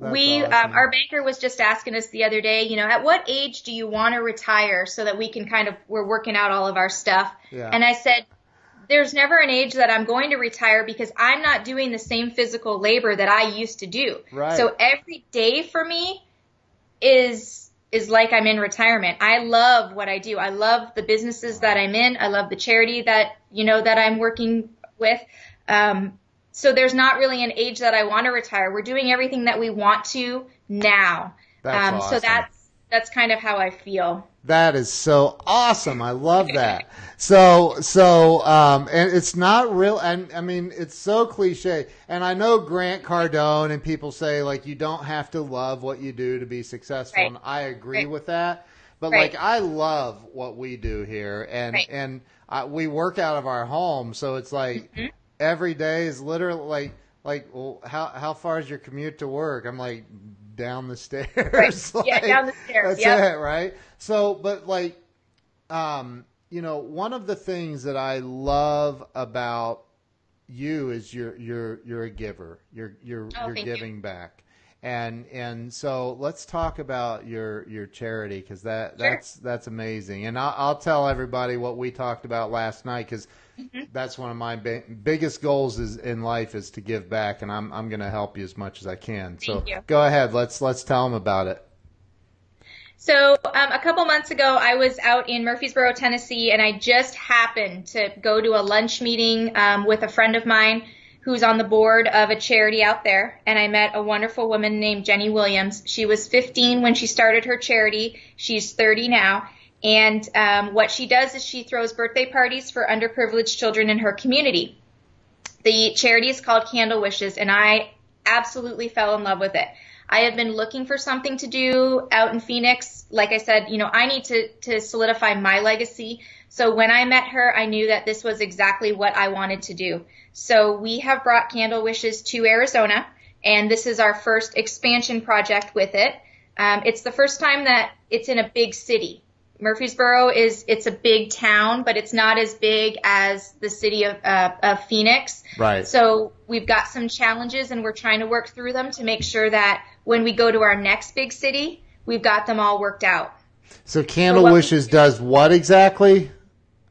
That's we, um, awesome. um, our banker was just asking us the other day, you know, at what age do you want to retire so that we can kind of we're working out all of our stuff. Yeah. And I said, there's never an age that I'm going to retire because I'm not doing the same physical labor that I used to do. Right. So every day for me is is like I'm in retirement. I love what I do. I love the businesses that I'm in. I love the charity that, you know, that I'm working with. Um, so there's not really an age that I want to retire. We're doing everything that we want to now. That's um, awesome. So that's, that's kind of how I feel. That is so awesome. I love that. so, so, um, and it's not real. And I mean, it's so cliche. And I know Grant Cardone and people say like, you don't have to love what you do to be successful. Right. And I agree right. with that. But right. like, I love what we do here and, and I, we work out of our home. So it's like mm-hmm. every day is literally like, like, well, how, how far is your commute to work? I'm like, down the stairs. Right. like, yeah, down the stairs. That's yep. it, right? So, but like, um, you know, one of the things that I love about you is you're you're you're a giver. You're you're oh, you're giving you. back. And and so let's talk about your your charity because that sure. that's that's amazing. And I'll, I'll tell everybody what we talked about last night because Mm-hmm. That's one of my ba- biggest goals is in life is to give back, and I'm I'm going to help you as much as I can. Thank so you. go ahead. Let's let's tell them about it. So um, a couple months ago, I was out in Murfreesboro, Tennessee, and I just happened to go to a lunch meeting um, with a friend of mine who's on the board of a charity out there. And I met a wonderful woman named Jenny Williams. She was 15 when she started her charity. She's 30 now And um, what she does is she throws birthday parties for underprivileged children in her community. The charity is called Candle Wishes, and I absolutely fell in love with it. I have been looking for something to do out in Phoenix. Like I said, you know, I need to, to solidify my legacy. So when I met her, I knew that this was exactly what I wanted to do. So we have brought Candle Wishes to Arizona, and this is our first expansion project with it. Um, it's the first time that it's in a big city. Murfreesboro is it's a big town, but it's not as big as the city of, uh, of Phoenix. Right. So we've got some challenges, and we're trying to work through them to make sure that when we go to our next big city, we've got them all worked out. So Candle so Wishes does what exactly?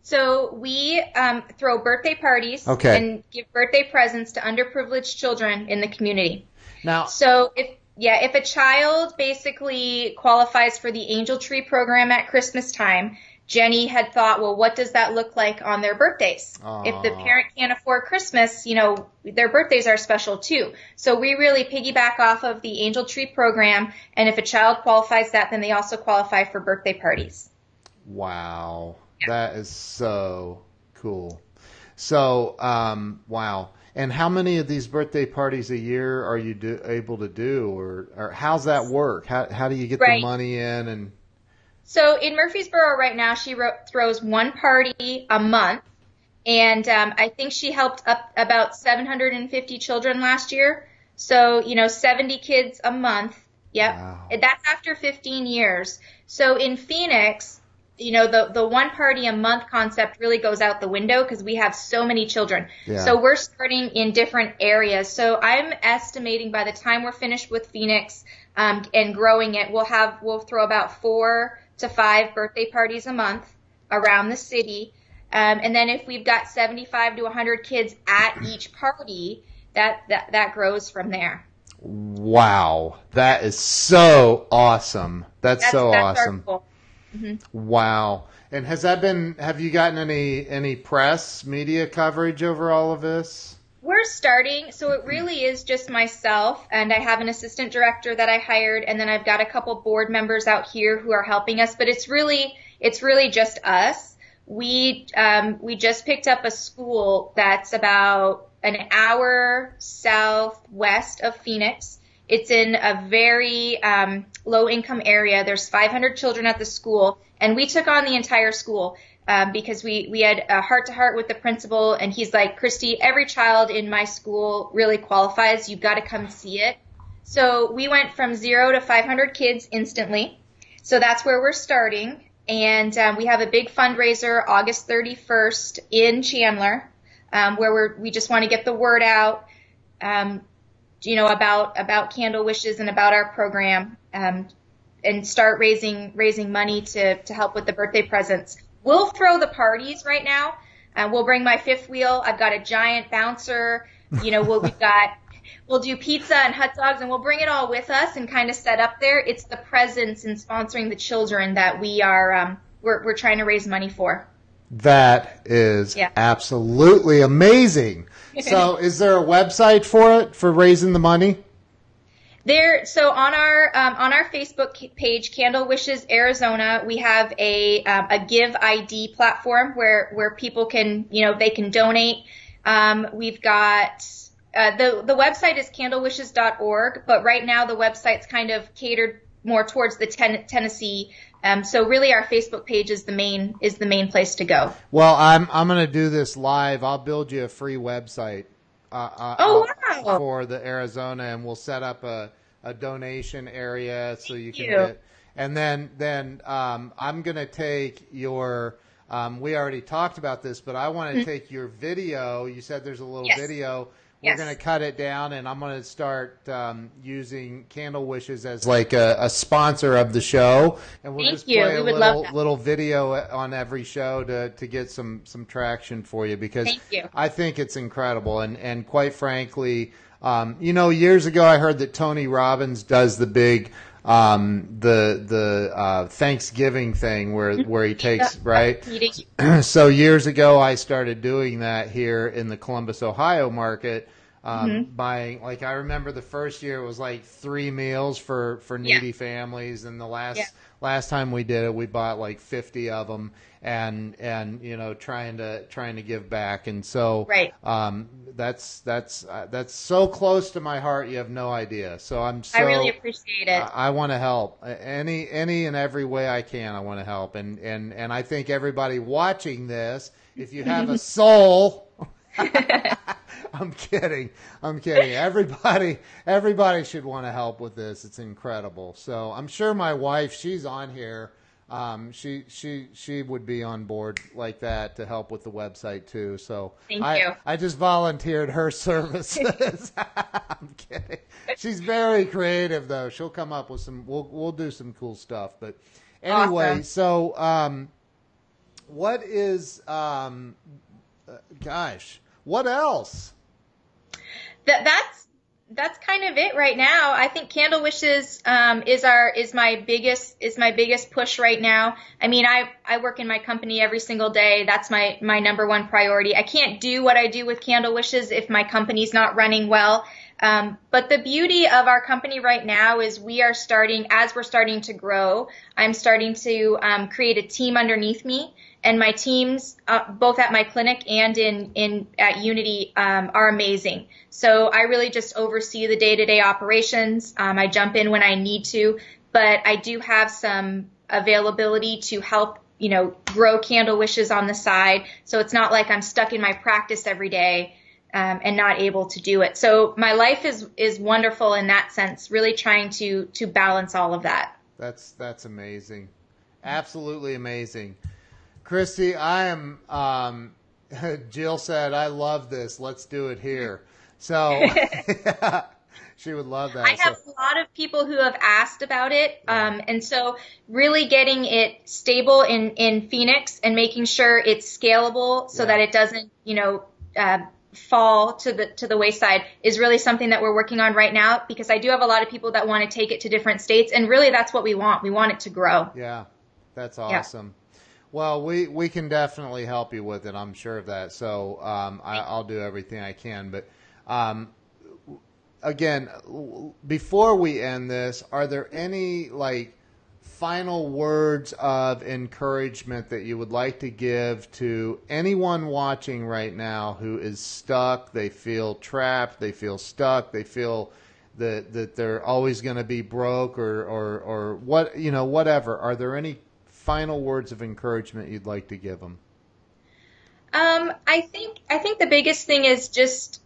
So we um, throw birthday parties okay. and give birthday presents to underprivileged children in the community. Now, so if yeah, if a child basically qualifies for the Angel Tree program at Christmas time, Jenny had thought, well, what does that look like on their birthdays? Aww. If the parent can't afford Christmas, you know, their birthdays are special too. So we really piggyback off of the Angel Tree program, and if a child qualifies that, then they also qualify for birthday parties. Wow, yeah. that is so cool. So, um, wow. And how many of these birthday parties a year are you do, able to do, or, or how's that work? How how do you get right. the money in? And so in Murfreesboro right now, she throws one party a month, and um, I think she helped up about 750 children last year. So you know, 70 kids a month. Yep, wow. that's after 15 years. So in Phoenix, you know the the one party a month concept really goes out the window because we have so many children. Yeah. So we're starting in different areas. So I'm estimating by the time we're finished with Phoenix um, and growing it, we'll have we'll throw about four to five birthday parties a month around the city. Um, and then if we've got 75 to 100 kids at each party, that that that grows from there. Wow, that is so awesome. That's, that's so that's awesome. Mm-hmm. Wow. And has that been? Have you gotten any any press media coverage over all of this? We're starting, so it really is just myself, and I have an assistant director that I hired, and then I've got a couple board members out here who are helping us. But it's really it's really just us. We um, we just picked up a school that's about an hour southwest of Phoenix. It's in a very um, low income area. There's 500 children at the school, and we took on the entire school. Um, because we, we had a heart to heart with the principal and he's like, Kristy, every child in my school really qualifies. You've got to come see it. So we went from zero to 500 kids instantly. So that's where we're starting. And um, we have a big fundraiser August 31st in Chandler, um, where we're, we just want to get the word out. Um, you know, about about Candle Wishes and about our program, um, and start raising raising money to to help with the birthday presents. We'll throw the parties right now. Uh, we'll bring my fifth wheel. I've got a giant bouncer. You know, we'll, we've got we'll do pizza and hot dogs, and we'll bring it all with us and kind of set up there. It's the presents and sponsoring the children that we are um, we're we're trying to raise money for. That is yeah. absolutely amazing. so, is there a website for it for raising the money? There, so on our um, on our Facebook page, Candle Wishes Arizona, we have a um, a Give ID platform where where people can you know they can donate. Um, we've got uh, the the website is candlewishes.org, but right now the website's kind of catered more towards the ten- Tennessee um, so really, our Facebook page is the main is the main place to go. Well, I'm I'm going to do this live. I'll build you a free website. Uh, uh, oh wow! For the Arizona, and we'll set up a, a donation area so you can you. get. And then then um, I'm going to take your. Um, we already talked about this, but I want to mm-hmm. take your video. You said there's a little yes. video we're going to cut it down, and I'm going to start um, using Candle Wishes as like a, a, sponsor of the show, and we'll Thank just you. play a little little video on every show to to get some some traction for you because I think it's incredible, and and quite frankly, um, you know, years ago I heard that Tony Robbins does the big um, the the uh, Thanksgiving thing where where he takes right. so years ago, I started doing that here in the Columbus, Ohio market. um, mm-hmm. buying like I remember the first year it was like three meals for for needy yeah. families, and the last yeah. Last time we did it, we bought like fifty of them, and and you know trying to trying to give back, and so right. um, that's that's uh, that's so close to my heart. You have no idea. So I'm so I really appreciate it. I, I want to help any any and every way I can. I want to help, and and and I think everybody watching this, if you have a soul. I'm kidding. I'm kidding. Everybody, everybody should want to help with this. It's incredible. So I'm sure my wife, she's on here. Um, she she she would be on board like that to help with the website too. So Thank I, you. I just volunteered her services. I'm kidding. She's very creative though. She'll come up with some. We'll we'll do some cool stuff. But anyway, awesome. so um, what is um, uh, gosh, what else? That that's that's kind of it right now. I think Candle Wishes um, is our is my biggest is my biggest push right now. I mean, I I work in my company every single day. That's my my number one priority. I can't do what I do with Candle Wishes if my company's not running well. Um, but the beauty of our company right now is we are starting as we're starting to grow. I'm starting to um, create a team underneath me and my teams, uh, both at my clinic and in, in at Unity, um, are amazing. So I really just oversee the day-to-day operations. Um, I jump in when I need to, but I do have some availability to help, you know, grow candle wishes on the side. So it's not like I'm stuck in my practice every day. Um, and not able to do it. So my life is is wonderful in that sense. Really trying to to balance all of that. That's that's amazing, absolutely amazing. Kristy, I am. Um, Jill said, "I love this. Let's do it here." So yeah, she would love that. I have so. a lot of people who have asked about it, um, and so really getting it stable in in Phoenix and making sure it's scalable so yeah. that it doesn't, you know. Uh, fall to the to the wayside is really something that we're working on right now because I do have a lot of people that want to take it to different states and really that's what we want. We want it to grow. Yeah. That's awesome. Well, we, we can definitely help you with it. I'm sure of that. So um, I, will do everything I can. But um, again, before we end this, are there any like final words of encouragement that you would like to give to anyone watching right now who is stuck? They feel trapped. They feel stuck. They feel that that they're always going to be broke or, or or what you know whatever. Are there any final words of encouragement you'd like to give them? Um, I think I think the biggest thing is just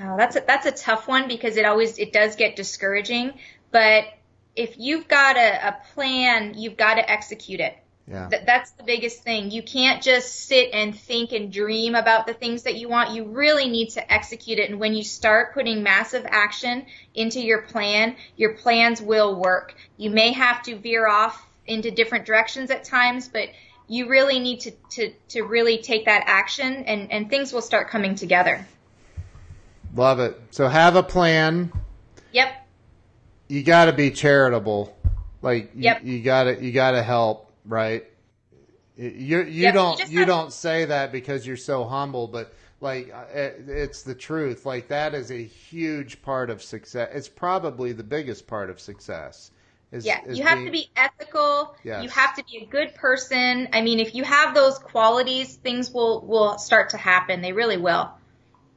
oh, that's a, that's a tough one because it always it does get discouraging. But if you've got a, a plan, you've got to execute it. Yeah. Th- that's the biggest thing. You can't just sit and think and dream about the things that you want. You really need to execute it. And when you start putting massive action into your plan, your plans will work. You may have to veer off into different directions at times, but you really need to, to, to really take that action and, and things will start coming together. Love it. So have a plan. Yep. You got to be charitable. Like yep. you, you got to you got to help, right? You you yep. don't you, you don't say that because you're so humble, but like uh, it's the truth. Like that is a huge part of success. It's probably the biggest part of success is, yeah, is you have being... to be ethical. Yes. You have to be a good person. I mean, if you have those qualities, things will will start to happen. They really will.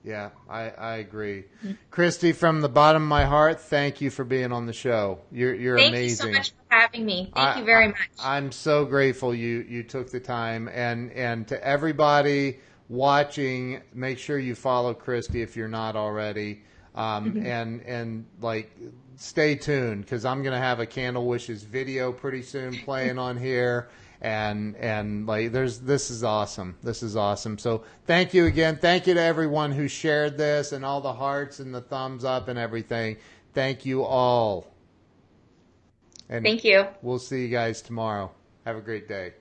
Yeah, I, I agree. Kristy, from the bottom of my heart, thank you for being on the show. You're you're thank amazing. Thank you so much for having me. Thank I, you very much. I, I'm so grateful you you took the time and and to everybody watching, make sure you follow Kristy if you're not already. Um, mm-hmm. and and like stay tuned because I'm gonna have a Candle Wishes video pretty soon playing on here. And and like there's this is awesome. This is awesome. So thank you again. Thank you to everyone who shared this and all the hearts and the thumbs up and everything. Thank you all. And Thank you. We'll see you guys tomorrow. Have a great day.